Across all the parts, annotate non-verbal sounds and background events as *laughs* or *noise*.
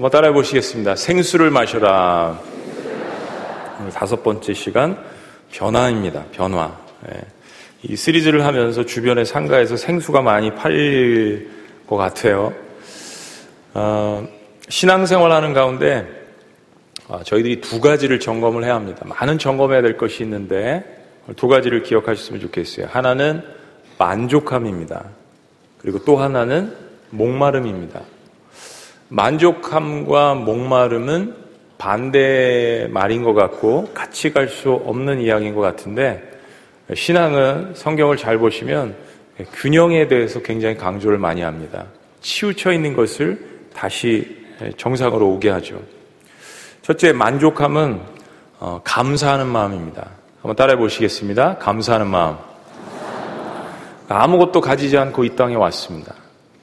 한번 따라해 보시겠습니다. 생수를 마셔라. 다섯 번째 시간 변화입니다. 변화. 예. 이 시리즈를 하면서 주변의 상가에서 생수가 많이 팔릴 것 같아요. 어, 신앙생활 하는 가운데 어, 저희들이 두 가지를 점검을 해야 합니다. 많은 점검해야 될 것이 있는데 두 가지를 기억하셨으면 좋겠어요. 하나는 만족함입니다. 그리고 또 하나는 목마름입니다. 만족함과 목마름은 반대 말인 것 같고 같이 갈 수 없는 이야기인 것 같은데 신앙은 성경을 잘 보시면 균형에 대해서 굉장히 강조를 많이 합니다. 치우쳐 있는 것을 다시 정상으로 오게 하죠. 첫째, 만족함은 어, 감사하는 마음입니다. 한번 따라해 보시겠습니다. 감사하는 마음. 아무것도 가지지 않고 이 땅에 왔습니다.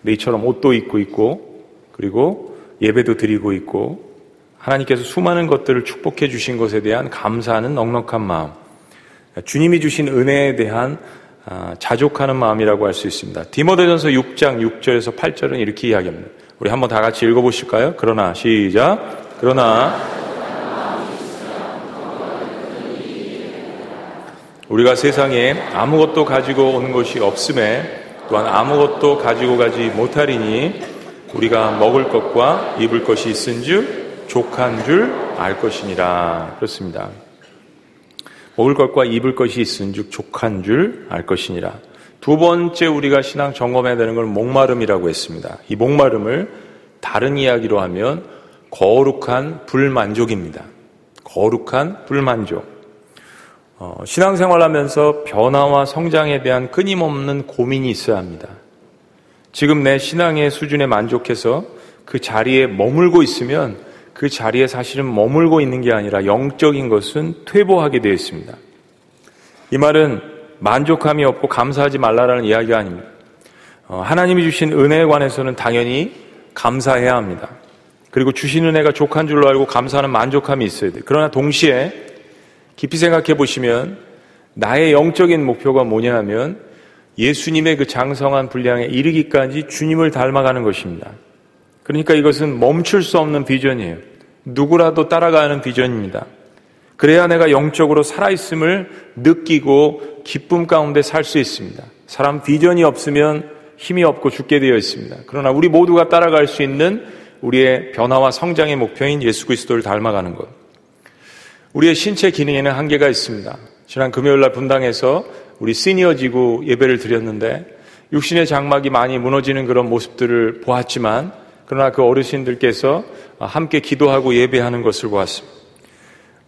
너희처럼 옷도 입고 있고, 그리고 예배도 드리고 있고, 하나님께서 수많은 것들을 축복해 주신 것에 대한 감사하는 넉넉한 마음. 주님이 주신 은혜에 대한 아, 자족하는 마음이라고 할 수 있습니다. 디모데전서 6장 6절에서 8절은 이렇게 이야기합니다. 우리 한번 다 같이 읽어보실까요? 그러나 시작. 그러나 우리가 세상에 아무것도 가지고 오는 것이 없음에 또한 아무것도 가지고 가지 못하리니 우리가 먹을 것과 입을 것이 있은즉 족한 줄 알 것이니라 그렇습니다. 먹을 것과 입을 것이 있은 즉 족한 줄 알 것이니라. 두 번째 우리가 신앙 점검해야 되는 건 목마름이라고 했습니다. 이 목마름을 다른 이야기로 하면 거룩한 불만족입니다. 거룩한 불만족. 어, 신앙생활 하면서 변화와 성장에 대한 끊임없는 고민이 있어야 합니다. 지금 내 신앙의 수준에 만족해서 그 자리에 머물고 있으면 그 자리에 사실은 머물고 있는 게 아니라 영적인 것은 퇴보하게 되어 있습니다. 이 말은 만족함이 없고 감사하지 말라라는 이야기가 아닙니다. 어, 하나님이 주신 은혜에 관해서는 당연히 감사해야 합니다. 그리고 주신 은혜가 족한 줄로 알고 감사하는 만족함이 있어야 돼요. 그러나 동시에 깊이 생각해 보시면 나의 영적인 목표가 뭐냐 하면 예수님의 그 장성한 분량에 이르기까지 주님을 닮아가는 것입니다. 그러니까 이것은 멈출 수 없는 비전이에요. 누구라도 따라가는 비전입니다. 그래야 내가 영적으로 살아있음을 느끼고 기쁨 가운데 살 수 있습니다. 사람 비전이 없으면 힘이 없고 죽게 되어 있습니다. 그러나 우리 모두가 따라갈 수 있는 우리의 변화와 성장의 목표인 예수 그리스도를 닮아가는 것. 우리의 신체 기능에는 한계가 있습니다. 지난 금요일 날 분당에서 우리 시니어 지구 예배를 드렸는데 육신의 장막이 많이 무너지는 그런 모습들을 보았지만 그러나 그 어르신들께서 함께 기도하고 예배하는 것을 보았습니다.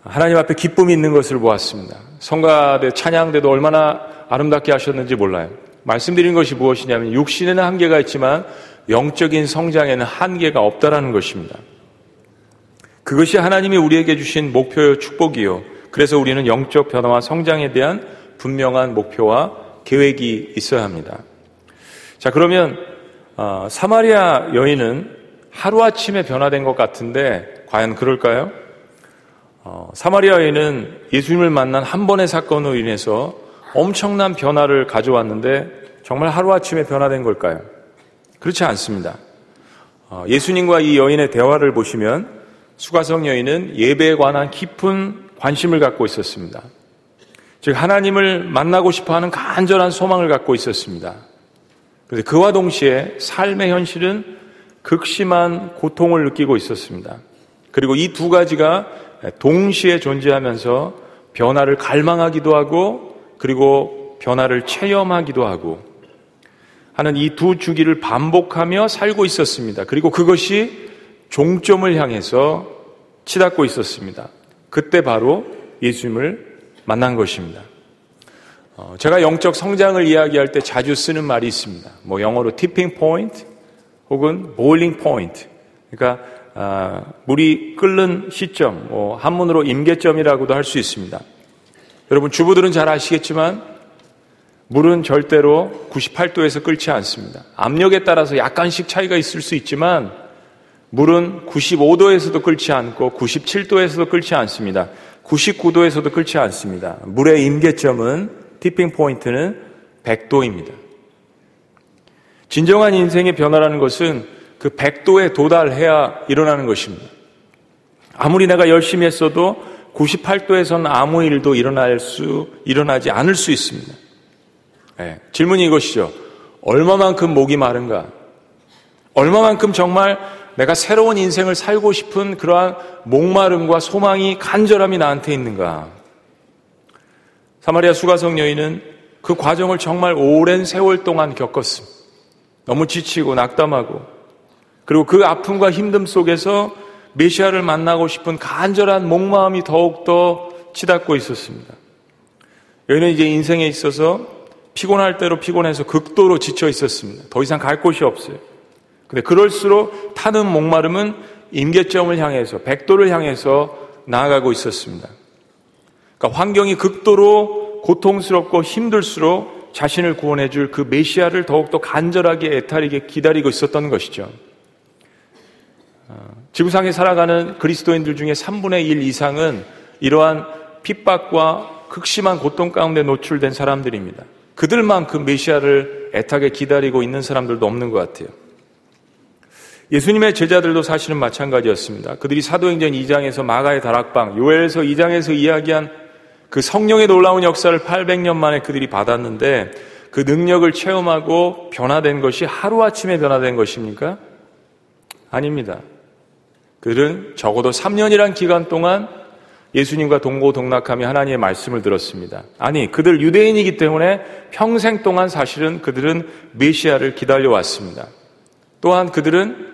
하나님 앞에 기쁨이 있는 것을 보았습니다. 성가대 찬양대도 얼마나 아름답게 하셨는지 몰라요. 말씀드린 것이 무엇이냐면 육신에는 한계가 있지만 영적인 성장에는 한계가 없다라는 것입니다. 그것이 하나님이 우리에게 주신 목표요 축복이요. 그래서 우리는 영적 변화와 성장에 대한 분명한 목표와 계획이 있어야 합니다. 자, 그러면 어, 사마리아 여인은 하루아침에 변화된 것 같은데 과연 그럴까요? 어, 사마리아 여인은 예수님을 만난 한 번의 사건으로 인해서 엄청난 변화를 가져왔는데 정말 하루아침에 변화된 걸까요? 그렇지 않습니다. 어, 예수님과 이 여인의 대화를 보시면 수가성 여인은 예배에 관한 깊은 관심을 갖고 있었습니다. 즉 하나님을 만나고 싶어하는 간절한 소망을 갖고 있었습니다. 그래서 그와 동시에 삶의 현실은 극심한 고통을 느끼고 있었습니다. 그리고 이 두 가지가 동시에 존재하면서 변화를 갈망하기도 하고 그리고 변화를 체험하기도 하고 하는 이 두 주기를 반복하며 살고 있었습니다. 그리고 그것이 종점을 향해서 치닫고 있었습니다. 그때 바로 예수님을 만난 것입니다. 어, 제가 영적 성장을 이야기할 때 자주 쓰는 말이 있습니다. 뭐 영어로 티핑 포인트 혹은 보일링 포인트. 그러니까 아, 물이 끓는 시점, 뭐 한문으로 임계점이라고도 할 수 있습니다. 여러분 주부들은 잘 아시겠지만 물은 절대로 98도에서 끓지 않습니다. 압력에 따라서 약간씩 차이가 있을 수 있지만 물은 95도에서도 끓지 않고 97도에서도 끓지 않습니다. 99도에서도 끓지 않습니다. 물의 임계점은 티핑 포인트는 100도입니다. 진정한 인생의 변화라는 것은 그 100도에 도달해야 일어나는 것입니다. 아무리 내가 열심히 했어도 98도에서는 아무 일도 일어날 수, 일어나지 않을 수 있습니다. 네, 질문이 이것이죠. 얼마만큼 목이 마른가? 얼마만큼 정말 내가 새로운 인생을 살고 싶은 그러한 목마름과 소망이 간절함이 나한테 있는가? 사마리아 수가성 여인은 그 과정을 정말 오랜 세월 동안 겪었습니다. 너무 지치고 낙담하고 그리고 그 아픔과 힘듦 속에서 메시아를 만나고 싶은 간절한 목마음이 더욱더 치닫고 있었습니다. 여인은 이제 인생에 있어서 피곤할 대로 피곤해서 극도로 지쳐 있었습니다. 더 이상 갈 곳이 없어요. 근데 그럴수록 타는 목마름은 임계점을 향해서 백도를 향해서 나아가고 있었습니다. 그러니까 환경이 극도로 고통스럽고 힘들수록 자신을 구원해 줄 그 메시아를 더욱더 간절하게 애타리게 기다리고 있었던 것이죠. 어, 지구상에 살아가는 그리스도인들 중에 3분의 1 이상은 이러한 핍박과 극심한 고통 가운데 노출된 사람들입니다. 그들만큼 메시아를 애타게 기다리고 있는 사람들도 없는 것 같아요. 예수님의 제자들도 사실은 마찬가지였습니다. 그들이 사도행전 2장에서 마가의 다락방, 요엘에서 2장에서 이야기한 그 성령의 놀라운 역사를 800년 만에 그들이 받았는데 그 능력을 체험하고 변화된 것이 하루아침에 변화된 것입니까? 아닙니다. 그들은 적어도 3년이란 기간 동안 예수님과 동고동락하며 하나님의 말씀을 들었습니다. 아니, 그들 유대인이기 때문에 평생 동안 사실은 그들은 메시아를 기다려왔습니다. 또한 그들은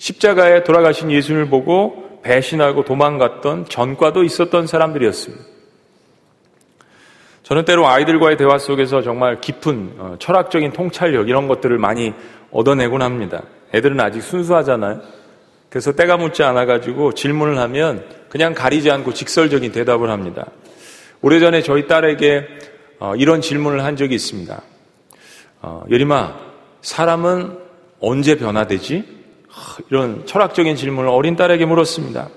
십자가에 돌아가신 예수님을 보고 배신하고 도망갔던 전과도 있었던 사람들이었습니다. 저는 때로 아이들과의 대화 속에서 정말 깊은 어, 철학적인 통찰력 이런 것들을 많이 얻어내곤 합니다. 애들은 아직 순수하잖아요. 그래서 때가 묻지 않아가지고 질문을 하면 그냥 가리지 않고 직설적인 대답을 합니다. 오래전에 저희 딸에게 어, 이런 질문을 한 적이 있습니다. 어, 여림아, 사람은 언제 변화되지? 이런 철학적인 질문을 어린 딸에게 물었습니다.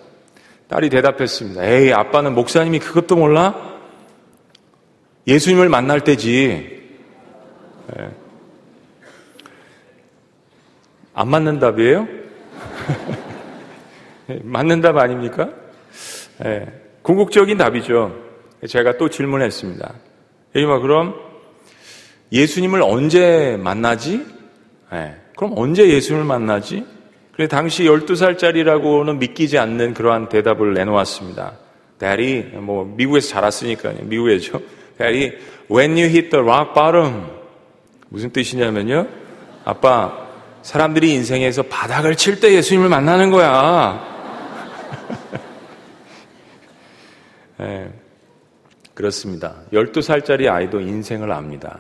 딸이 대답했습니다. 에이, 아빠는 목사님이 그것도 몰라? 예수님을 만날 때지. 네. 안 맞는 답이에요? *laughs* 맞는 답 아닙니까? 네. 궁극적인 답이죠. 제가 또 질문했습니다. 예림아, 그럼 예수님을 언제 만나지? 네. 그럼 언제 예수님을 만나지? 그래 당시 12살짜리라고는 믿기지 않는 그러한 대답을 내놓았습니다. Daddy, 뭐 미국에서 자랐으니까요. 미국에죠. Daddy, when you hit the rock bottom 무슨 뜻이냐면요. 아빠, 사람들이 인생에서 바닥을 칠 때 예수님을 만나는 거야. 네, *laughs* 그렇습니다. 12살짜리 아이도 인생을 압니다.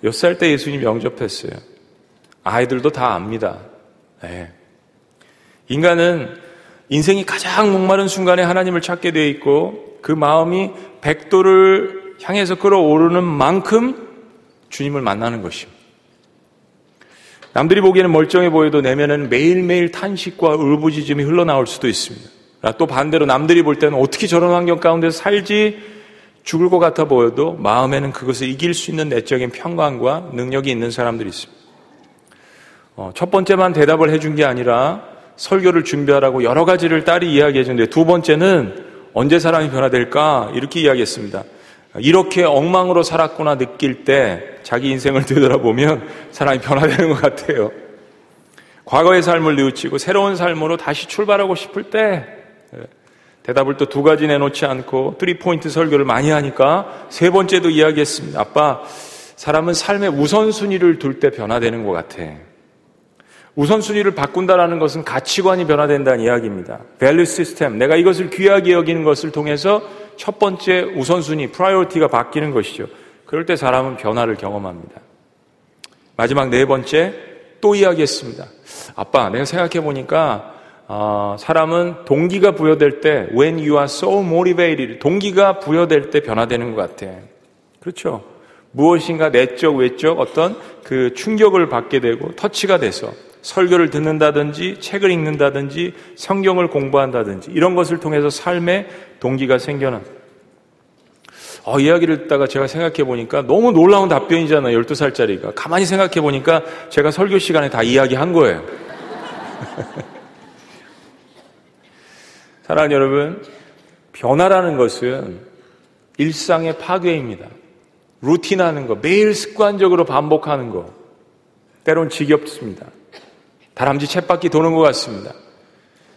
몇살때 예수님 영접했어요. 아이들도 다 압니다. 네. 인간은 인생이 가장 목마른 순간에 하나님을 찾게 되어 있고 그 마음이 백도를 향해서 끌어오르는 만큼 주님을 만나는 것입니다. 남들이 보기에는 멀쩡해 보여도 내면은 매일매일 탄식과 울부짖음이 흘러나올 수도 있습니다. 또 반대로 남들이 볼 때는 어떻게 저런 환경 가운데 살지 죽을 것 같아 보여도 마음에는 그것을 이길 수 있는 내적인 평강과 능력이 있는 사람들이 있습니다. 어, 첫 번째만 대답을 해준 게 아니라 설교를 준비하라고 여러 가지를 딸이 이야기해 줬는데 두 번째는 언제 사람이 변화될까? 이렇게 이야기했습니다. 이렇게 엉망으로 살았구나 느낄 때 자기 인생을 *laughs* 되돌아보면 사람이 변화되는 것 같아요. 과거의 삶을 뉘우치고 새로운 삶으로 다시 출발하고 싶을 때 예, 대답을 또 두 가지 내놓지 않고 three point 설교를 많이 하니까 세 번째도 이야기했습니다. 아빠, 사람은 삶의 우선순위를 둘 때 변화되는 것 같아. 우선순위를 바꾼다라는 것은 가치관이 변화된다는 이야기입니다. value system, 내가 이것을 귀하게 여기는 것을 통해서 첫 번째 우선순위, priority가 바뀌는 것이죠. 그럴 때 사람은 변화를 경험합니다. 마지막 네 번째, 또 이야기했습니다. 아빠, 내가 생각해 보니까 어, 사람은 동기가 부여될 때, when you are so motivated, 동기가 부여될 때 변화되는 것 같아. 그렇죠. 무엇인가 내적, 외적 어떤 그 충격을 받게 되고 터치가 돼서 설교를 듣는다든지 책을 읽는다든지 성경을 공부한다든지 이런 것을 통해서 삶의 동기가 생겨난 어, 이야기를 듣다가 제가 생각해 보니까 너무 놀라운 답변이잖아요. 12살짜리가. 가만히 생각해 보니까 제가 설교 시간에 다 이야기한 거예요. *laughs* 사랑하는 여러분, 변화라는 것은 일상의 파괴입니다. 루틴하는 거, 매일 습관적으로 반복하는 거, 때론 지겹습니다. 다람쥐 챗바퀴 도는 것 같습니다.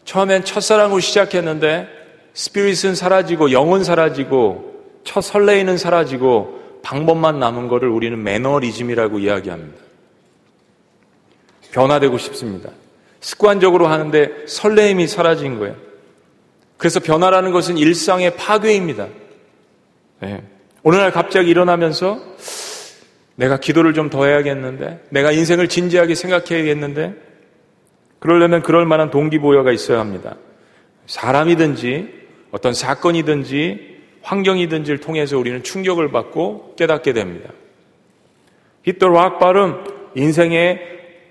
처음엔 첫사랑으로 시작했는데 스피릿은 사라지고 영은 사라지고 첫 설레이는 사라지고 방법만 남은 것을 우리는 매너리즘이라고 이야기합니다. 변화되고 싶습니다. 습관적으로 하는데 설레임이 사라진 거예요. 그래서 변화라는 것은 일상의 파괴입니다. 네. 어느 날 갑자기 일어나면서 내가 기도를 좀 더 해야겠는데, 내가 인생을 진지하게 생각해야겠는데, 그러려면 그럴 만한 동기부여가 있어야 합니다. 사람이든지 어떤 사건이든지 환경이든지를 통해서 우리는 충격을 받고 깨닫게 됩니다. 히터 락 발음 인생의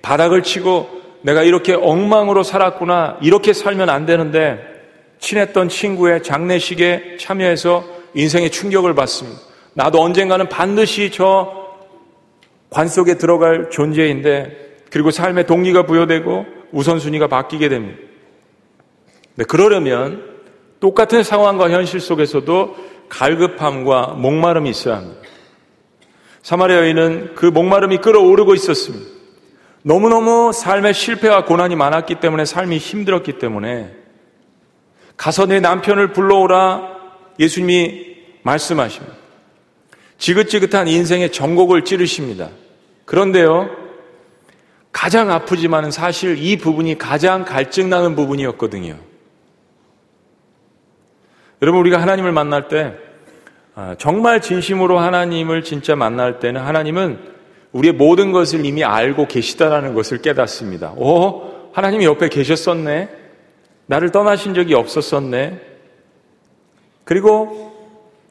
바닥을 치고 내가 이렇게 엉망으로 살았구나 이렇게 살면 안 되는데 친했던 친구의 장례식에 참여해서 인생의 충격을 받습니다. 나도 언젠가는 반드시 저 관 속에 들어갈 존재인데 그리고 삶의 동기가 부여되고 우선순위가 바뀌게 됩니다. 네, 그러려면 똑같은 상황과 현실 속에서도 갈급함과 목마름이 있어야 합니다. 사마리아 여인은 그 목마름이 끌어오르고 있었습니다. 너무너무 삶의 실패와 고난이 많았기 때문에 삶이 힘들었기 때문에 가서 내 남편을 불러오라 예수님이 말씀하십니다. 지긋지긋한 인생의 전곡을 찌르십니다. 그런데요, 가장 아프지만은 사실 이 부분이 가장 갈증나는 부분이었거든요. 여러분, 우리가 하나님을 만날 때, 아, 정말 진심으로 하나님을 진짜 만날 때는 하나님은 우리의 모든 것을 이미 알고 계시다라는 것을 깨닫습니다. 오, 하나님이 옆에 계셨었네. 나를 떠나신 적이 없었었네. 그리고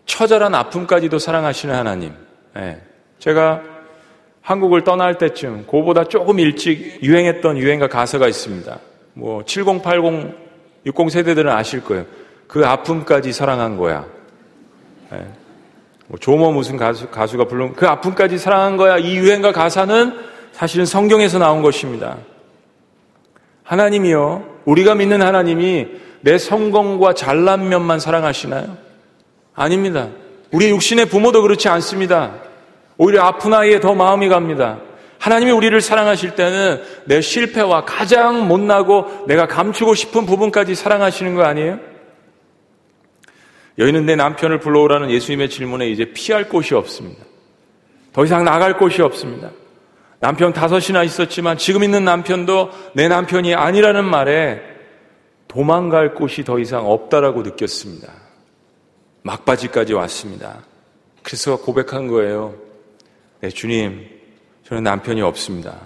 처절한 아픔까지도 사랑하시는 하나님. 네. 제가 한국을 떠날 때쯤 그보다 조금 일찍 유행했던 유행가 가사가 있습니다. 뭐 70, 80, 60 세대들은 아실 거예요. 그 아픔까지 사랑한 거야. 네. 뭐 조모 무슨 가수, 가수가 부른 그 아픔까지 사랑한 거야. 이 유행가 가사는 사실은 성경에서 나온 것입니다. 하나님이요. 우리가 믿는 하나님이 내 성공과 잘난 면만 사랑하시나요? 아닙니다. 우리 육신의 부모도 그렇지 않습니다. 오히려 아픈 아이에 더 마음이 갑니다. 하나님이 우리를 사랑하실 때는 내 실패와 가장 못나고 내가 감추고 싶은 부분까지 사랑하시는 거 아니에요? 여인은 내 남편을 불러오라는 예수님의 질문에 이제 피할 곳이 없습니다. 더 이상 나갈 곳이 없습니다. 남편 다섯이나 있었지만 지금 있는 남편도 내 남편이 아니라는 말에 도망갈 곳이 더 이상 없다라고 느꼈습니다. 막바지까지 왔습니다. 그래서 고백한 거예요. 네, 주님, 저는 남편이 없습니다.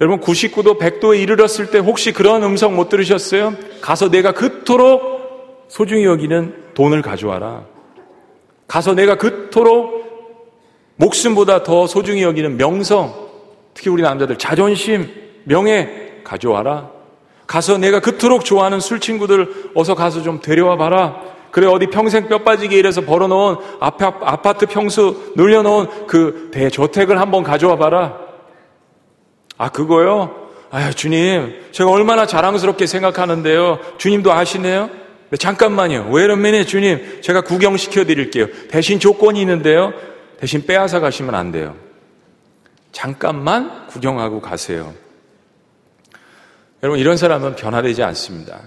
여러분, 99도 100도에 이르렀을 때 혹시 그런 음성 못 들으셨어요? 가서 내가 그토록 소중히 여기는 돈을 가져와라. 가서 내가 그토록 목숨보다 더 소중히 여기는 명성, 특히 우리 남자들 자존심, 명예 가져와라. 가서 내가 그토록 좋아하는 술 친구들 어서 가서 좀 데려와 봐라. 그래 어디 평생 뼈 빠지게 일해서 벌어놓은 아파트 평수 늘려놓은 그 대저택을 한번 가져와 봐라. 아 그거요? 아 주님 제가 얼마나 자랑스럽게 생각하는데요. 주님도 아시네요. 네, 잠깐만요. 왜 이러면 주님 제가 구경시켜 드릴게요. 대신 조건이 있는데요. 대신 빼앗아 가시면 안 돼요. 잠깐만 구경하고 가세요. 여러분 이런 사람은 변화되지 않습니다.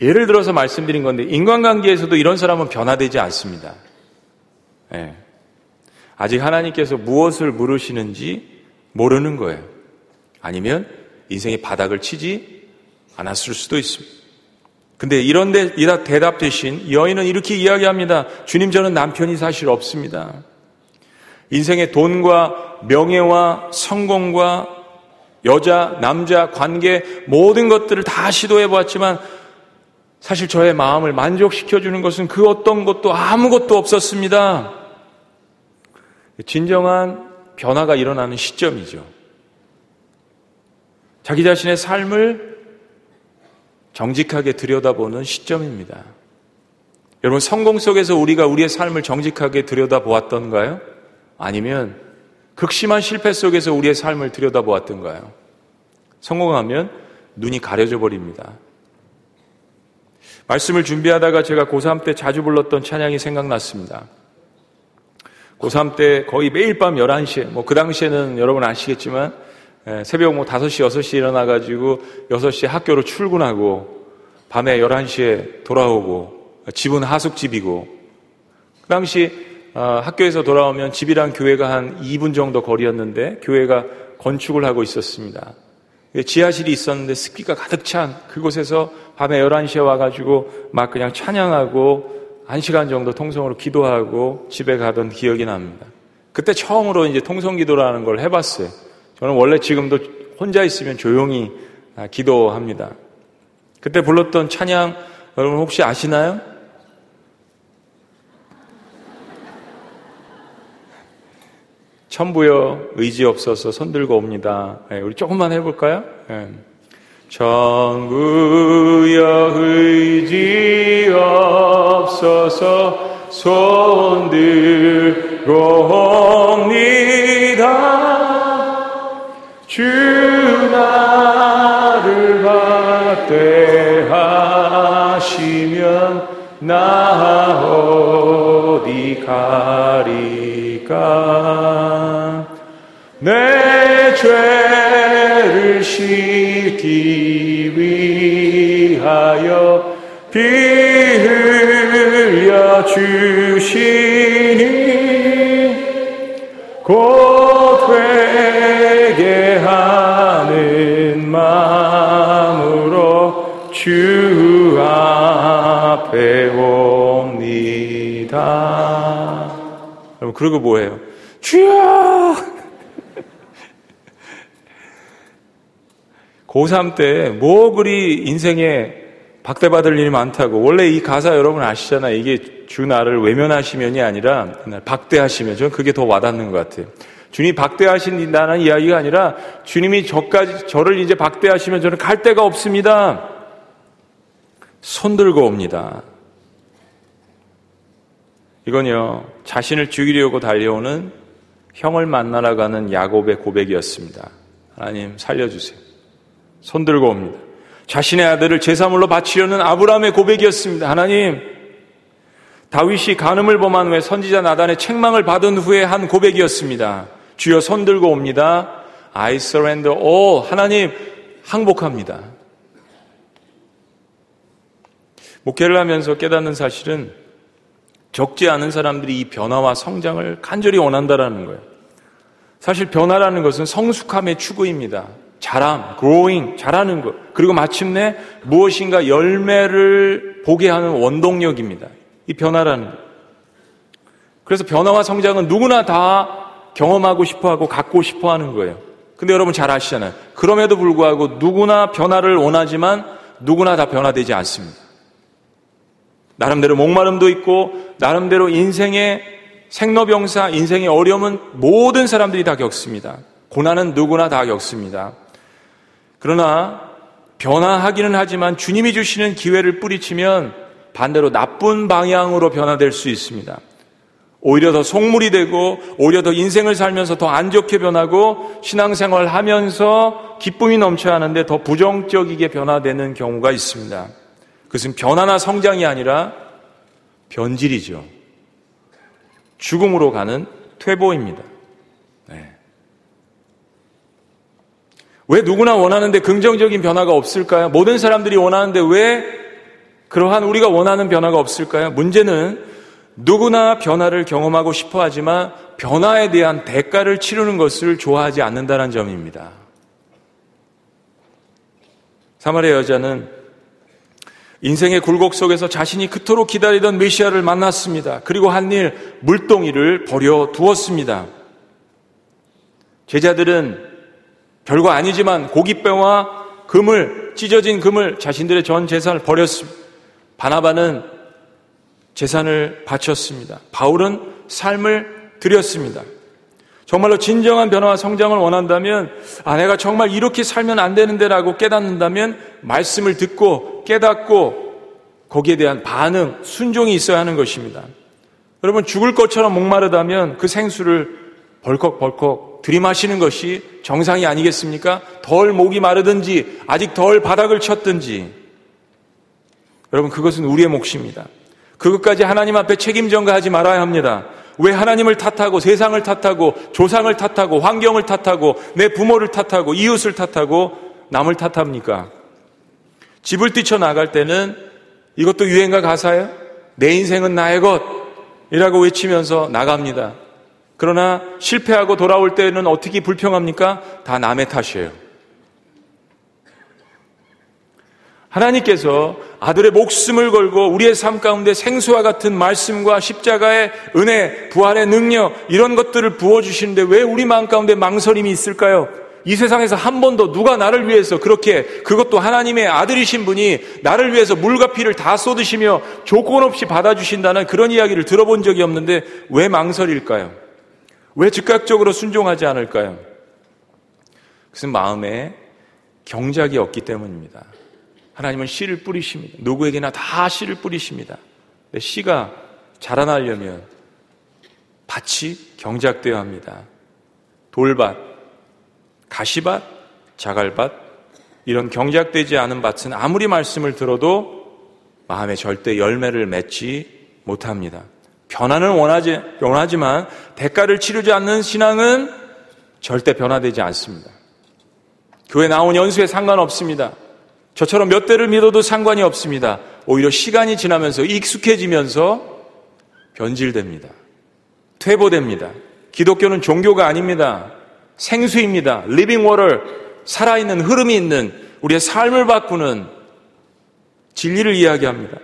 예를 들어서 말씀드린 건데 인간관계에서도 이런 사람은 변화되지 않습니다. 네. 아직 하나님께서 무엇을 물으시는지 모르는 거예요. 아니면 인생의 바닥을 치지 않았을 수도 있습니다. 근데 이런 데 대답 대신 여인은 이렇게 이야기합니다. 주님 저는 남편이 사실 없습니다. 인생의 돈과 명예와 성공과 여자, 남자, 관계 모든 것들을 다 시도해 보았지만 사실 저의 마음을 만족시켜주는 것은 그 어떤 것도 아무것도 없었습니다. 진정한 변화가 일어나는 시점이죠. 자기 자신의 삶을 정직하게 들여다보는 시점입니다. 여러분, 성공 속에서 우리가 우리의 삶을 정직하게 들여다보았던가요? 아니면 극심한 실패 속에서 우리의 삶을 들여다보았던가요? 성공하면 눈이 가려져 버립니다. 말씀을 준비하다가 제가 고3 때 자주 불렀던 찬양이 생각났습니다. 고3 때 거의 매일 밤 11시에, 뭐 그 당시에는 여러분 아시겠지만, 예, 새벽 뭐 5시, 6시 일어나가지고 6시에 학교로 출근하고, 밤에 11시에 돌아오고, 집은 하숙집이고, 그 당시 어, 학교에서 돌아오면 집이랑 교회가 한 2분 정도 거리였는데, 교회가 건축을 하고 있었습니다. 지하실이 있었는데 습기가 가득 찬 그곳에서 밤에 11시에 와가지고 막 그냥 찬양하고 한 시간 정도 통성으로 기도하고 집에 가던 기억이 납니다. 그때 처음으로 이제 통성 기도라는 걸 해봤어요. 저는 원래 지금도 혼자 있으면 조용히 아, 기도합니다. 그때 불렀던 찬양 여러분 혹시 아시나요? 천부여 의지 없어서 손 들고 옵니다. 네, 우리 조금만 해볼까요? 네. 천부여 의지 없어서 손 들고 옵니다. 주 나를 박대하시면 나 어디 가리까 내 죄를 씻기 위하여 피 흘려 주시니 곧 회개 하는 마음으로 주 앞에 옵니다. 여러분 그러고 뭐해요? 주여! 고3 때 뭐 그리 인생에 박대받을 일이 많다고. 원래 이 가사 여러분 아시잖아요. 이게 주 나를 외면하시면이 아니라 박대하시면. 저는 그게 더 와닿는 것 같아요. 주님이 박대하신다는 이야기가 아니라 주님이 저까지, 저를 이제 박대하시면 저는 갈 데가 없습니다. 손들고 옵니다. 이건요, 자신을 죽이려고 달려오는 형을 만나러 가는 야곱의 고백이었습니다. 하나님 살려주세요. 손들고 옵니다. 자신의 아들을 제사물로 바치려는 아브라함의 고백이었습니다. 하나님, 다윗이 간음을 범한 후에 선지자 나단의 책망을 받은 후에 한 고백이었습니다. 주여 손들고 옵니다. I surrender all. 하나님, 항복합니다. 목회를 하면서 깨닫는 사실은 적지 않은 사람들이 이 변화와 성장을 간절히 원한다라는 거예요. 사실 변화라는 것은 성숙함의 추구입니다. 자람, growing, 자라는 것. 그리고 마침내 무엇인가 열매를 보게 하는 원동력입니다. 이 변화라는 것. 그래서 변화와 성장은 누구나 다 경험하고 싶어 하고 갖고 싶어 하는 거예요. 근데 여러분 잘 아시잖아요. 그럼에도 불구하고 누구나 변화를 원하지만 누구나 다 변화되지 않습니다. 나름대로 목마름도 있고, 나름대로 인생의 생로병사, 인생의 어려움은 모든 사람들이 다 겪습니다. 고난은 누구나 다 겪습니다. 그러나 변화하기는 하지만 주님이 주시는 기회를 뿌리치면 반대로 나쁜 방향으로 변화될 수 있습니다. 오히려 더 속물이 되고 오히려 더 인생을 살면서 더 안 좋게 변하고 신앙생활 하면서 기쁨이 넘쳐야 하는데 더 부정적이게 변화되는 경우가 있습니다. 그것은 변화나 성장이 아니라 변질이죠. 죽음으로 가는 퇴보입니다. 왜 누구나 원하는데 긍정적인 변화가 없을까요? 모든 사람들이 원하는데 왜 그러한 우리가 원하는 변화가 없을까요? 문제는 누구나 변화를 경험하고 싶어 하지만 변화에 대한 대가를 치르는 것을 좋아하지 않는다는 점입니다. 사마리아 여자는 인생의 굴곡 속에서 자신이 그토록 기다리던 메시아를 만났습니다. 그리고 한 일 물동이를 버려 두었습니다. 제자들은 별거 아니지만 고깃배와 금을 찢어진 금을 자신들의 전 재산을 버렸습니다. 바나바는 재산을 바쳤습니다. 바울은 삶을 드렸습니다. 정말로 진정한 변화와 성장을 원한다면 아 내가 정말 이렇게 살면 안 되는데라고 깨닫는다면 말씀을 듣고 깨닫고 거기에 대한 반응, 순종이 있어야 하는 것입니다. 여러분 죽을 것처럼 목마르다면 그 생수를 벌컥벌컥 들이마시는 것이 정상이 아니겠습니까? 덜 목이 마르든지 아직 덜 바닥을 쳤든지 여러분 그것은 우리의 몫입니다. 그것까지 하나님 앞에 책임 전가하지 말아야 합니다. 왜 하나님을 탓하고 세상을 탓하고 조상을 탓하고 환경을 탓하고 내 부모를 탓하고 이웃을 탓하고 남을 탓합니까? 집을 뛰쳐 나갈 때는 이것도 유행가 가사예요? 내 인생은 나의 것! 이라고 외치면서 나갑니다. 그러나 실패하고 돌아올 때는 어떻게 불평합니까? 다 남의 탓이에요. 하나님께서 아들의 목숨을 걸고 우리의 삶 가운데 생수와 같은 말씀과 십자가의 은혜, 부활의 능력, 이런 것들을 부어주시는데 왜 우리 마음 가운데 망설임이 있을까요? 이 세상에서 한 번도 누가 나를 위해서 그렇게 그것도 하나님의 아들이신 분이 나를 위해서 물과 피를 다 쏟으시며 조건 없이 받아주신다는 그런 이야기를 들어본 적이 없는데 왜 망설일까요? 왜 즉각적으로 순종하지 않을까요? 그것은 마음에 경작이 없기 때문입니다. 하나님은 씨를 뿌리십니다. 누구에게나 다 씨를 뿌리십니다. 근데 씨가 자라나려면 밭이 경작되어야 합니다. 돌밭, 가시밭, 자갈밭, 이런 경작되지 않은 밭은 아무리 말씀을 들어도 마음에 절대 열매를 맺지 못합니다. 변화는 원하지, 원하지만 대가를 치르지 않는 신앙은 절대 변화되지 않습니다. 교회 나온 연수에 상관없습니다. 저처럼 몇 대를 믿어도 상관이 없습니다. 오히려 시간이 지나면서 익숙해지면서 변질됩니다. 퇴보됩니다. 기독교는 종교가 아닙니다. 생수입니다. living water를 살아있는 흐름이 있는 우리의 삶을 바꾸는 진리를 이야기합니다.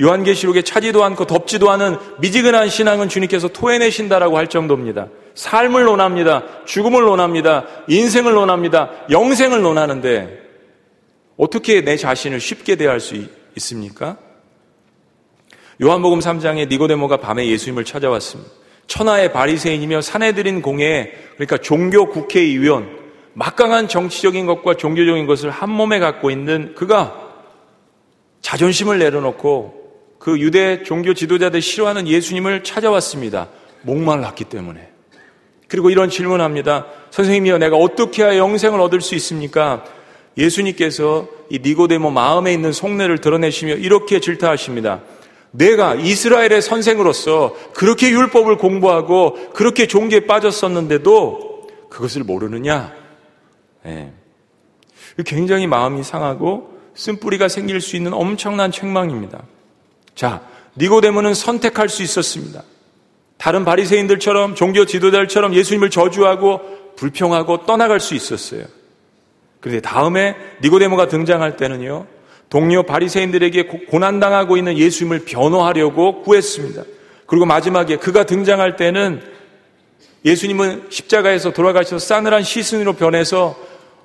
요한계시록에 차지도 않고 덥지도 않은 미지근한 신앙은 주님께서 토해내신다라고 할 정도입니다. 삶을 논합니다. 죽음을 논합니다. 인생을 논합니다. 영생을 논하는데 어떻게 내 자신을 쉽게 대할 수 있습니까? 요한복음 3장에 니고데모가 밤에 예수님을 찾아왔습니다. 천하의 바리새인이며 사내들인 공예 그러니까 종교 국회의원 막강한 정치적인 것과 종교적인 것을 한 몸에 갖고 있는 그가 자존심을 내려놓고 그 유대 종교 지도자들 싫어하는 예수님을 찾아왔습니다. 목말랐기 때문에. 그리고 이런 질문합니다. 선생님이여 내가 어떻게 해야 영생을 얻을 수 있습니까? 예수님께서 이 니고데모 마음에 있는 속내를 드러내시며 이렇게 질타하십니다. 내가 이스라엘의 선생으로서 그렇게 율법을 공부하고 그렇게 종교에 빠졌었는데도 그것을 모르느냐? 네. 굉장히 마음이 상하고 쓴뿌리가 생길 수 있는 엄청난 책망입니다. 자, 니고데모는 선택할 수 있었습니다. 다른 바리새인들처럼 종교 지도자들처럼 예수님을 저주하고 불평하고 떠나갈 수 있었어요. 그런데 다음에 니고데모가 등장할 때는요. 동료 바리새인들에게 고난당하고 있는 예수님을 변호하려고 구했습니다. 그리고 마지막에 그가 등장할 때는 예수님은 십자가에서 돌아가셔서 싸늘한 시순으로 변해서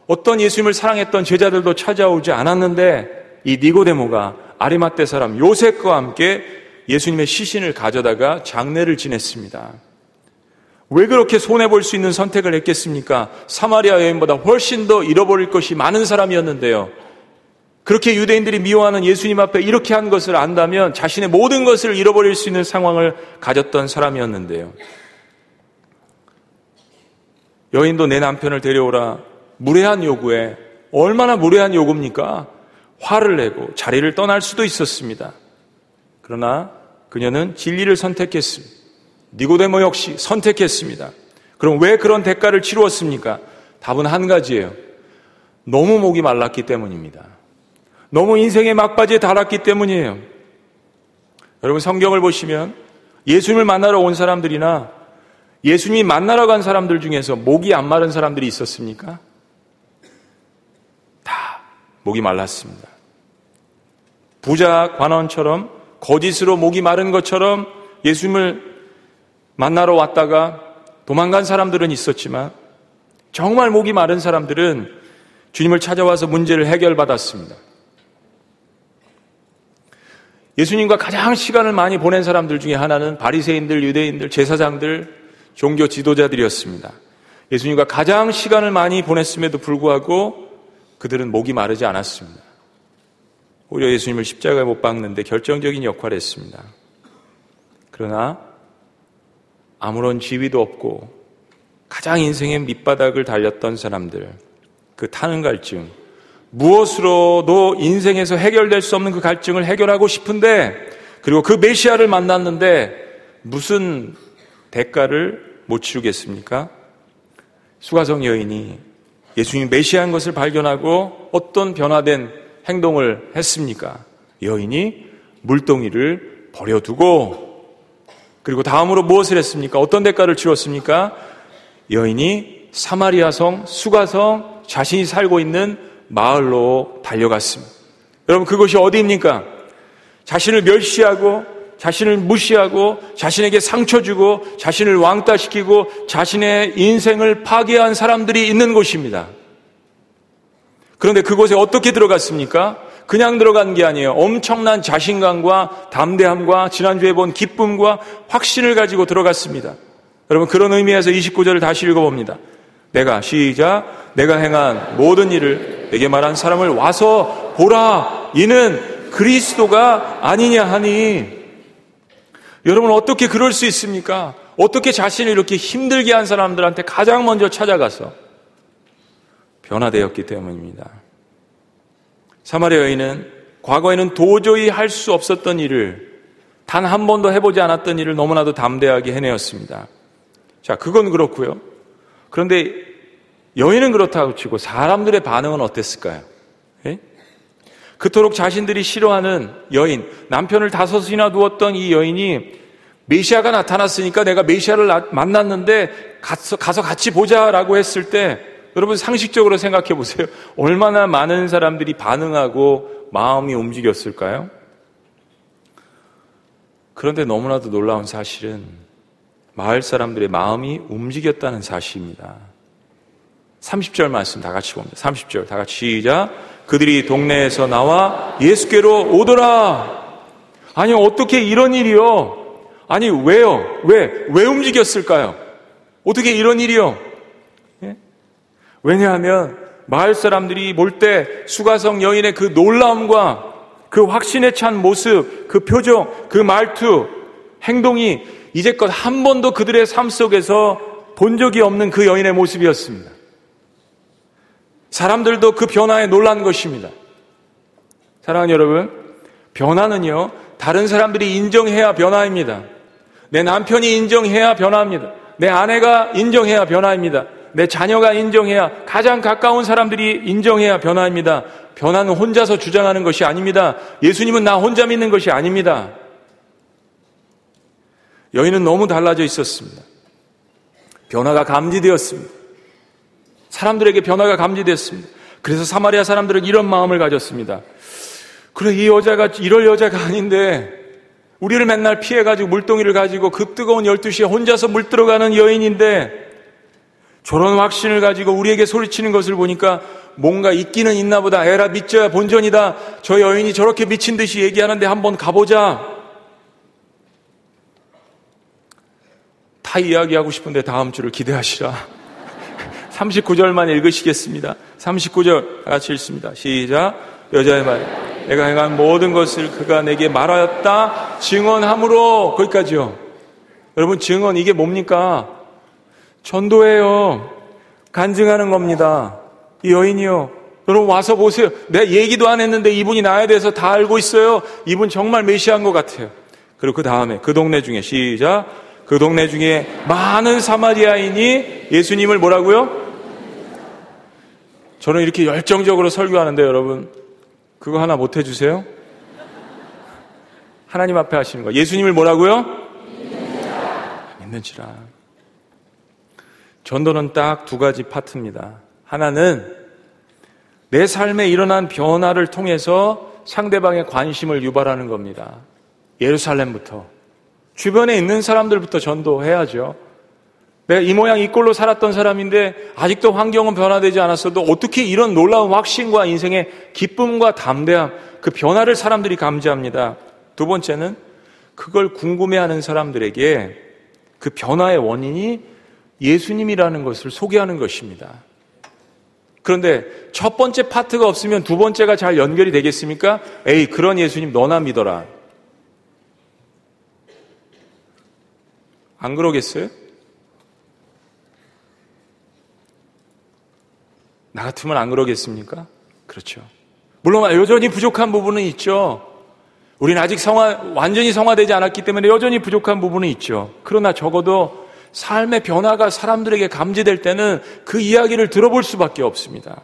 어떤 예수님을 사랑했던 제자들도 찾아오지 않았는데 이 니고데모가 아리마떼 사람 요셉과 함께 예수님의 시신을 가져다가 장례를 지냈습니다. 왜 그렇게 손해볼 수 있는 선택을 했겠습니까? 사마리아 여인보다 훨씬 더 잃어버릴 것이 많은 사람이었는데요. 그렇게 유대인들이 미워하는 예수님 앞에 이렇게 한 것을 안다면 자신의 모든 것을 잃어버릴 수 있는 상황을 가졌던 사람이었는데요. 여인도 내 남편을 데려오라. 무례한 요구에 얼마나 무례한 요구입니까? 화를 내고 자리를 떠날 수도 있었습니다. 그러나 그녀는 진리를 선택했습니다. 니고데모 역시 선택했습니다. 그럼 왜 그런 대가를 치루었습니까? 답은 한 가지예요. 너무 목이 말랐기 때문입니다. 너무 인생의 막바지에 달았기 때문이에요. 여러분 성경을 보시면 예수님을 만나러 온 사람들이나 예수님이 만나러 간 사람들 중에서 목이 안 마른 사람들이 있었습니까? 다 목이 말랐습니다. 부자 관원처럼 거짓으로 목이 마른 것처럼 예수님을 만나러 왔다가 도망간 사람들은 있었지만 정말 목이 마른 사람들은 주님을 찾아와서 문제를 해결받았습니다. 예수님과 가장 시간을 많이 보낸 사람들 중에 하나는 바리새인들, 유대인들, 제사장들, 종교 지도자들이었습니다. 예수님과 가장 시간을 많이 보냈음에도 불구하고 그들은 목이 마르지 않았습니다. 오히려 예수님을 십자가에 못 박는데 결정적인 역할을 했습니다. 그러나 아무런 지위도 없고 가장 인생의 밑바닥을 달렸던 사람들, 그 타는 갈증, 무엇으로도 인생에서 해결될 수 없는 그 갈증을 해결하고 싶은데, 그리고 그 메시아를 만났는데 무슨 대가를 못 치르겠습니까? 수가성 여인이 예수님 메시아인 것을 발견하고 어떤 변화된 행동을 했습니까? 여인이 물동이를 버려두고 그리고 다음으로 무엇을 했습니까? 어떤 대가를 치렀습니까? 여인이 사마리아성, 수가성, 자신이 살고 있는 마을로 달려갔습니다. 여러분, 그것이 어디입니까? 자신을 멸시하고, 자신을 무시하고, 자신에게 상처 주고, 자신을 왕따시키고, 자신의 인생을 파괴한 사람들이 있는 곳입니다. 그런데 그곳에 어떻게 들어갔습니까? 그냥 들어간 게 아니에요. 엄청난 자신감과 담대함과 지난주에 본 기쁨과 확신을 가지고 들어갔습니다. 여러분 그런 의미에서 29절을 다시 읽어봅니다. 내가 시작 내가 행한 모든 일을 내게 말한 사람을 와서 보라 이는 그리스도가 아니냐 하니 여러분 어떻게 그럴 수 있습니까? 어떻게 자신을 이렇게 힘들게 한 사람들한테 가장 먼저 찾아가서 변화되었기 때문입니다. 사마리아 여인은 과거에는 도저히 할 수 없었던 일을 단 한 번도 해보지 않았던 일을 너무나도 담대하게 해내었습니다. 자, 그건 그렇고요. 그런데 여인은 그렇다고 치고 사람들의 반응은 어땠을까요? 예? 그토록 자신들이 싫어하는 여인, 남편을 다섯이나 두었던 이 여인이 메시아가 나타났으니까 내가 메시아를 만났는데 가서, 가서 같이 보자라고 했을 때 여러분 상식적으로 생각해 보세요. 얼마나 많은 사람들이 반응하고 마음이 움직였을까요? 그런데 너무나도 놀라운 사실은 마을 사람들의 마음이 움직였다는 사실입니다. 30절 말씀 다 같이 봅니다. 30절 다 같이 시작. 그들이 동네에서 나와 예수께로 오더라. 아니 어떻게 이런 일이요? 아니 왜요? 왜? 왜 움직였을까요? 어떻게 이런 일이요? 왜냐하면 마을 사람들이 볼때 수가성 여인의 그 놀라움과 그 확신에 찬 모습, 그 표정, 그 말투, 행동이 이제껏 한 번도 그들의 삶 속에서 본 적이 없는 그 여인의 모습이었습니다. 사람들도 그 변화에 놀란 것입니다. 사랑하는 여러분, 변화는요, 다른 사람들이 인정해야 변화입니다. 내 남편이 인정해야 변화입니다. 내 아내가 인정해야 변화입니다. 내 자녀가 인정해야 가장 가까운 사람들이 인정해야 변화입니다. 변화는 혼자서 주장하는 것이 아닙니다. 예수님은 나 혼자 믿는 것이 아닙니다. 여인은 너무 달라져 있었습니다. 변화가 감지되었습니다. 사람들에게 변화가 감지됐습니다. 그래서 사마리아 사람들은 이런 마음을 가졌습니다. 그래, 이 여자가 이럴 여자가 아닌데, 우리를 맨날 피해가지고 물동이를 가지고 그 뜨거운 12시에 혼자서 물 들어가는 여인인데, 저런 확신을 가지고 우리에게 소리치는 것을 보니까 뭔가 있기는 있나 보다. 에라 믿져야 본전이다. 저 여인이 저렇게 미친 듯이 얘기하는데 한번 가보자. 다 이야기하고 싶은데 다음 주를 기대하시라. *laughs* 39절만 읽으시겠습니다. 39절 같이 읽습니다. 시작. 여자의 말. 내가 행한 모든 것을 그가 내게 말하였다. 증언함으로. 거기까지요. 여러분, 증언 이게 뭡니까? 전도해요. 간증하는 겁니다. 이 여인이요. 여러분 와서 보세요. 내가 얘기도 안 했는데 이분이 나에 대해서 다 알고 있어요. 이분 정말 메시아인 것 같아요. 그리고 그 다음에 그 동네 중에 시작. 그 동네 중에 많은 사마리아인이 예수님을 뭐라고요? 저는 이렇게 열정적으로 설교하는데 여러분 그거 하나 못 해주세요? 하나님 앞에 하시는 거. 예수님을 뭐라고요? 믿는지라. 전도는 딱 두 가지 파트입니다. 하나는 내 삶에 일어난 변화를 통해서 상대방의 관심을 유발하는 겁니다. 예루살렘부터. 주변에 있는 사람들부터 전도해야죠. 내가 이 모양 이 꼴로 살았던 사람인데 아직도 환경은 변화되지 않았어도 어떻게 이런 놀라운 확신과 인생의 기쁨과 담대함, 그 변화를 사람들이 감지합니다. 두 번째는 그걸 궁금해하는 사람들에게 그 변화의 원인이 예수님이라는 것을 소개하는 것입니다. 그런데 첫 번째 파트가 없으면 두 번째가 잘 연결이 되겠습니까? 에이, 그런 예수님 너나 믿어라. 안 그러겠어요? 나 같으면 안 그러겠습니까? 그렇죠. 물론 여전히 부족한 부분은 있죠. 우리는 아직 성화, 완전히 성화되지 않았기 때문에 여전히 부족한 부분은 있죠. 그러나 적어도 삶의 변화가 사람들에게 감지될 때는 그 이야기를 들어볼 수밖에 없습니다.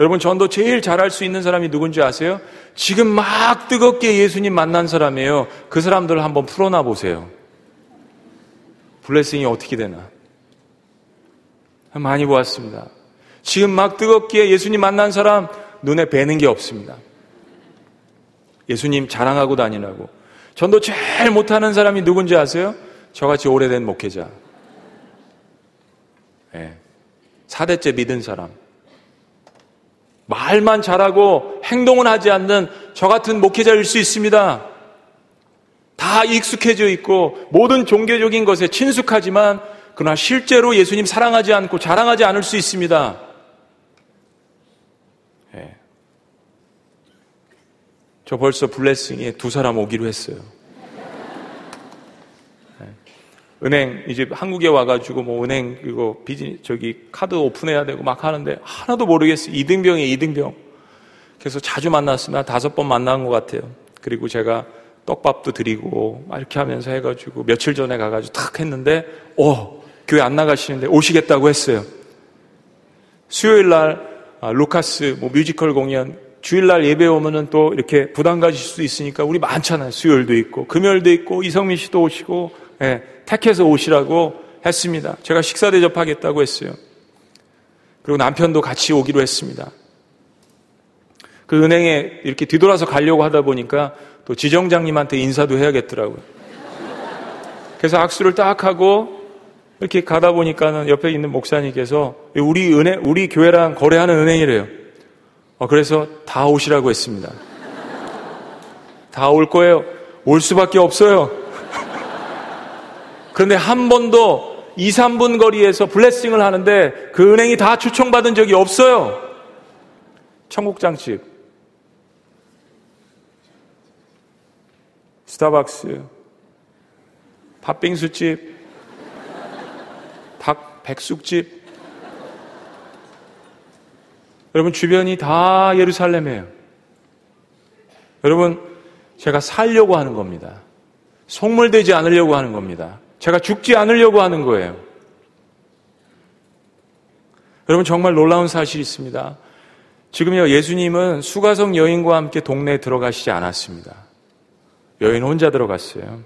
여러분, 전도 제일 잘할 수 있는 사람이 누군지 아세요? 지금 막 뜨겁게 예수님 만난 사람이에요. 그 사람들을 한번 풀어놔 보세요. 블레싱이 어떻게 되나? 많이 보았습니다. 지금 막 뜨겁게 예수님 만난 사람 눈에 뵈는 게 없습니다. 예수님 자랑하고 다니라고. 전도 제일 못하는 사람이 누군지 아세요? 저같이 오래된 목회자. 네. 4대째 믿은 사람. 말만 잘하고 행동은 하지 않는 저 같은 목회자일 수 있습니다. 다 익숙해져 있고 모든 종교적인 것에 친숙하지만 그러나 실제로 예수님 사랑하지 않고 자랑하지 않을 수 있습니다. 네. 저 벌써 블레싱에 두 사람 오기로 했어요. 네. 은행 이제 한국에 와가지고 뭐 은행 그리고 비즈니 저기 카드 오픈해야 되고 막 하는데 하나도 모르겠어요. 이등병이에요, 이등병. 그래서 자주 만났으면 다섯 번 만난 것 같아요. 그리고 제가 떡밥도 드리고 이렇게 하면서 해가지고 며칠 전에 가가지고 탁 했는데 어 교회 안 나가시는데 오시겠다고 했어요. 수요일 날 아, 루카스 뭐 뮤지컬 공연 주일날 예배 오면은 또 이렇게 부담 가질 수도 있으니까 우리 많잖아요. 수요일도 있고 금요일도 있고 이성민 씨도 오시고 예, 택해서 오시라고 했습니다. 제가 식사 대접하겠다고 했어요. 그리고 남편도 같이 오기로 했습니다. 그 은행에 이렇게 뒤돌아서 가려고 하다 보니까 또 지정장님한테 인사도 해야겠더라고요. 그래서 악수를 딱 하고 이렇게 가다 보니까는 옆에 있는 목사님께서 우리 은행, 우리 교회랑 거래하는 은행이래요. 어, 그래서 다 오시라고 했습니다. 다 올 거예요. 올 수밖에 없어요. 그런데 한 번도 2, 3분 거리에서 블레싱을 하는데 그 은행이 다 초청받은 적이 없어요. 청국장집. 스타벅스, 팥빙수집, 닭 백숙집. 여러분 주변이 다 예루살렘이에요. 여러분 제가 살려고 하는 겁니다. 속물되지 않으려고 하는 겁니다. 제가 죽지 않으려고 하는 거예요. 여러분 정말 놀라운 사실이 있습니다. 지금요 예수님은 수가성 여인과 함께 동네에 들어가시지 않았습니다. 여인 혼자 들어갔어요.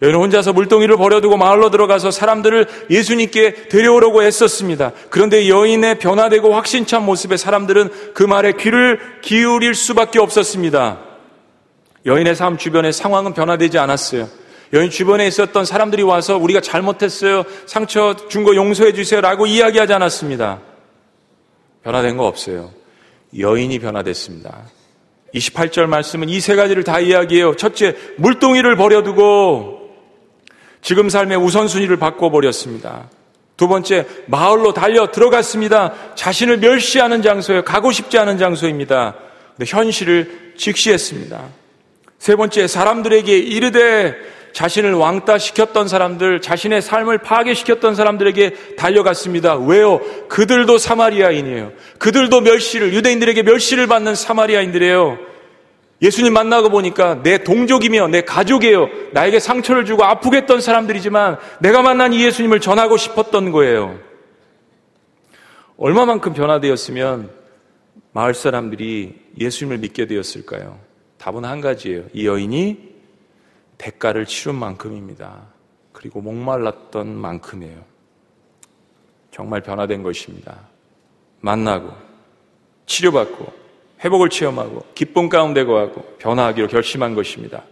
여인 혼자서 물동이를 버려두고 마을로 들어가서 사람들을 예수님께 데려오려고 했었습니다. 그런데 여인의 변화되고 확신찬 모습에 사람들은 그 말에 귀를 기울일 수밖에 없었습니다. 여인의 삶 주변의 상황은 변화되지 않았어요. 여인 주변에 있었던 사람들이 와서 우리가 잘못했어요. 상처 준 거 용서해 주세요. 라고 이야기하지 않았습니다. 변화된 거 없어요. 여인이 변화됐습니다. 28절 말씀은 이 세 가지를 다 이야기해요. 첫째, 물동이를 버려두고 지금 삶의 우선순위를 바꿔버렸습니다. 두 번째, 마을로 달려 들어갔습니다. 자신을 멸시하는 장소에 가고 싶지 않은 장소입니다. 근데 현실을 직시했습니다. 세 번째, 사람들에게 이르되 자신을 왕따 시켰던 사람들, 자신의 삶을 파괴시켰던 사람들에게 달려갔습니다. 왜요? 그들도 사마리아인이에요. 그들도 멸시를, 유대인들에게 멸시를 받는 사마리아인들이에요. 예수님 만나고 보니까 내 동족이며 내 가족이에요. 나에게 상처를 주고 아프게 했던 사람들이지만 내가 만난 이 예수님을 전하고 싶었던 거예요. 얼마만큼 변화되었으면 마을 사람들이 예수님을 믿게 되었을까요? 답은 한 가지예요. 이 여인이 대가를 치른 만큼입니다. 그리고 목말랐던 만큼이에요. 정말 변화된 것입니다. 만나고, 치료받고, 회복을 체험하고, 기쁨 가운데 거하고, 변화하기로 결심한 것입니다.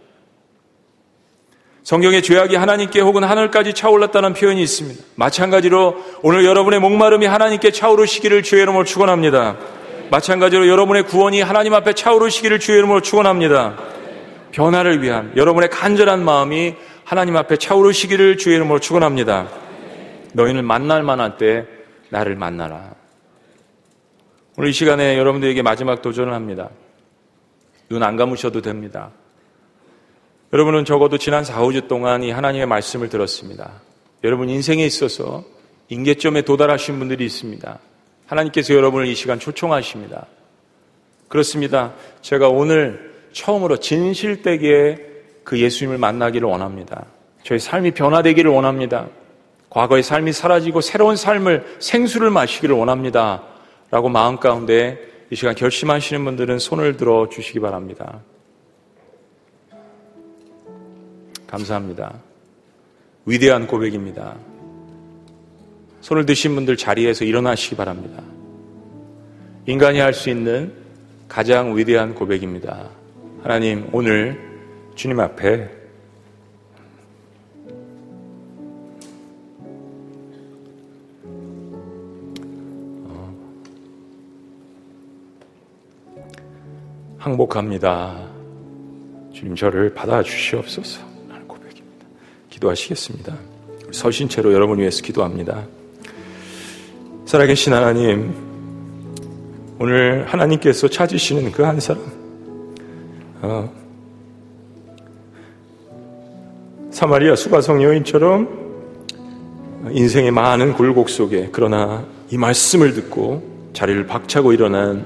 성경에 죄악이 하나님께 혹은 하늘까지 차올랐다는 표현이 있습니다. 마찬가지로 오늘 여러분의 목마름이 하나님께 차오르시기를 주의 이름으로 축원합니다. 마찬가지로 여러분의 구원이 하나님 앞에 차오르시기를 주의 이름으로 축원합니다. 변화를 위한 여러분의 간절한 마음이 하나님 앞에 차오르시기를 주의 이름으로 축원합니다. 너희는 만날 만한 때 나를 만나라. 오늘 이 시간에 여러분들에게 마지막 도전을 합니다. 눈 안 감으셔도 됩니다. 여러분은 적어도 지난 4, 5주 동안 이 하나님의 말씀을 들었습니다. 여러분 인생에 있어서 인계점에 도달하신 분들이 있습니다. 하나님께서 여러분을 이 시간 초청하십니다. 그렇습니다. 제가 오늘 처음으로 진실되게 그 예수님을 만나기를 원합니다. 저희 삶이 변화되기를 원합니다. 과거의 삶이 사라지고 새로운 삶을 생수를 마시기를 원합니다. 라고 마음 가운데 이 시간 결심하시는 분들은 손을 들어 주시기 바랍니다. 감사합니다. 위대한 고백입니다. 손을 드신 분들 자리에서 일어나시기 바랍니다. 인간이 할 수 있는 가장 위대한 고백입니다. 하나님, 오늘 주님 앞에 어, 항복합니다. 주님 저를 받아주시옵소서. 라는 고백입니다. 기도하시겠습니다. 서신체로 여러분 위해서 기도합니다. 살아계신 하나님, 오늘 하나님께서 찾으시는 그 한 사람, 어, 사마리아 수가성 여인처럼 인생의 많은 굴곡 속에 그러나 이 말씀을 듣고 자리를 박차고 일어난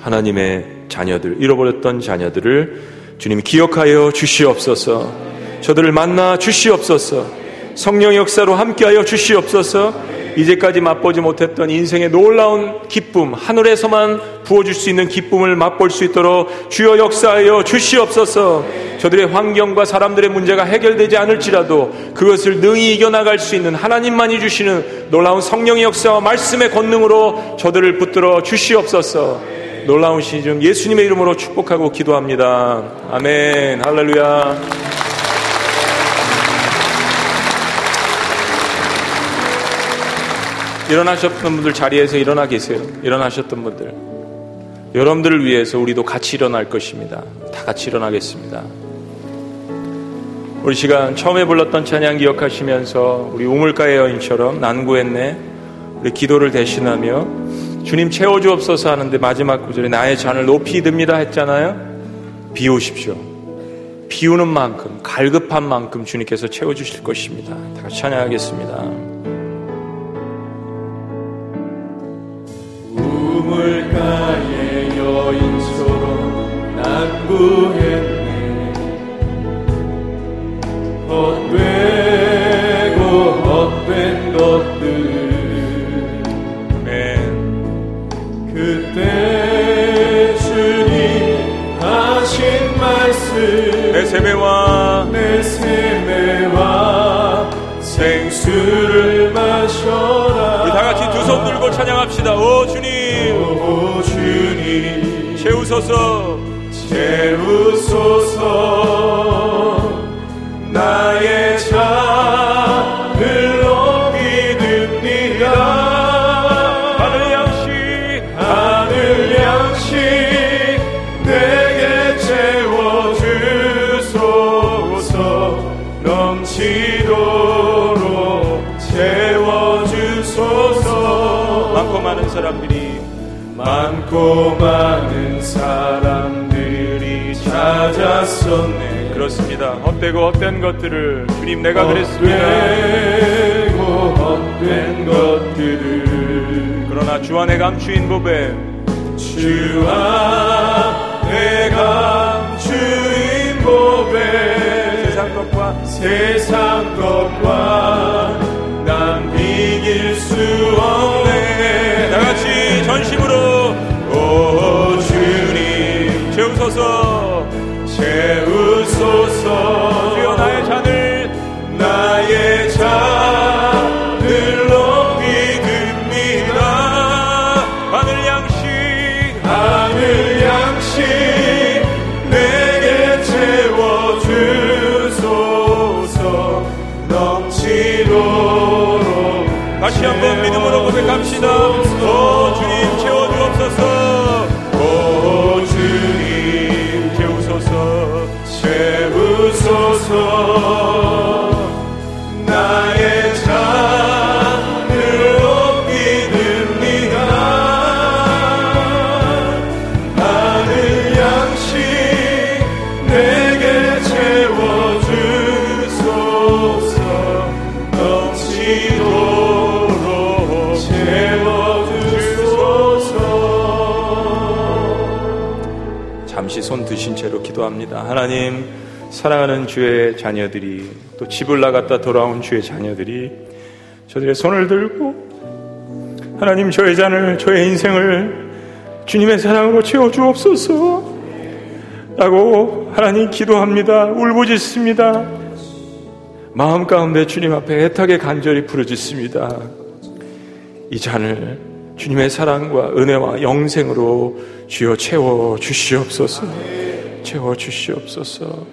하나님의 자녀들, 잃어버렸던 자녀들을 주님이 기억하여 주시옵소서, 저들을 만나 주시옵소서, 성령 역사로 함께하여 주시옵소서, 이제까지 맛보지 못했던 인생의 놀라운 기쁨, 하늘에서만 부어줄 수 있는 기쁨을 맛볼 수 있도록 주여 역사하여 주시옵소서 저들의 환경과 사람들의 문제가 해결되지 않을지라도 그것을 능히 이겨나갈 수 있는 하나님만이 주시는 놀라운 성령의 역사와 말씀의 권능으로 저들을 붙들어 주시옵소서 놀라운 시즌 예수님의 이름으로 축복하고 기도합니다. 아멘. 할렐루야. 일어나셨던 분들 자리에서 일어나 계세요. 일어나셨던 분들. 여러분들을 위해서 우리도 같이 일어날 것입니다. 다 같이 일어나겠습니다. 우리 시간 처음에 불렀던 찬양 기억하시면서 우리 우물가의 여인처럼 난구했네. 우리 기도를 대신하며 주님 채워주옵소서 하는데 마지막 구절에 나의 잔을 높이 듭니다 했잖아요. 비우십시오. 비우는 만큼 갈급한 만큼 주님께서 채워주실 것입니다. 다 같이 찬양하겠습니다. 물가의 여인처럼 난 구했네. 헛되고 헛된 것들. 그때 주님 하신 말씀. 내 세매와 내 세매와 생수를 마셔라. 우리 다 같이 두 손 들고 찬양합시다 채우소서. 채우소서. 나의 잔을 높이 듭니다. 하늘 양식. 하늘 양식 내게 채워주소서. 넘치도록 채워주소서. 많고 많은 사람들이 많고 그렇습니다. 헛되고 헛된 것들을 주님 내가 그랬습니다. 헛되고 헛된 것들을 그러나 주 안에 감추인 법에 주와 내가 주인 법에 세상 것과 세상 것과 난 비길 수 없네 채우소서. 주여 나의 잔을 나의 잔을 높이 듭니다. 하늘 양식 하늘 양식 내게 채워주소서. 넘치도록 다시 한번 믿음으로 고백합시다 기도합니다. 하나님, 사랑하는 주의 자녀들이 또 집을 나갔다 돌아온 주의 자녀들이 저들의 손을 들고 하나님 저의 잔을 저의 인생을 주님의 사랑으로 채워 주옵소서. 라고 하나님 기도합니다. 울부짖습니다. 마음 가운데 주님 앞에 애타게 간절히 부르짖습니다. 이 잔을 주님의 사랑과 은혜와 영생으로 주여 채워 주시옵소서. 채워 주시옵소서.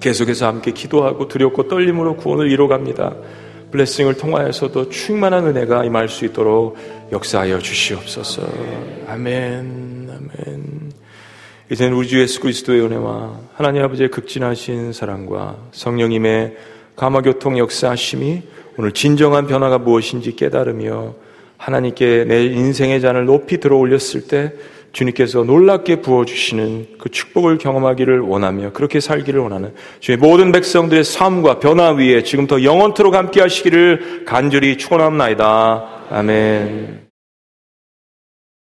계속해서 함께 기도하고 두렵고 떨림으로 구원을 이뤄갑니다. 블레싱을 통하여서도 충만한 은혜가 임할 수 있도록 역사하여 주시옵소서. 아멘. 아멘. 이제는 우리 주 예수 그리스도의 은혜와 하나님 아버지의 극진하신 사랑과 성령님의 감화교통 역사하심이 오늘 진정한 변화가 무엇인지 깨달으며 하나님께 내 인생의 잔을 높이 들어 올렸을 때 주님께서 놀랍게 부어주시는 그 축복을 경험하기를 원하며 그렇게 살기를 원하는 주의 모든 백성들의 삶과 변화 위에 지금부터 영원토록 함께 하시기를 간절히 축원합니다. 아멘.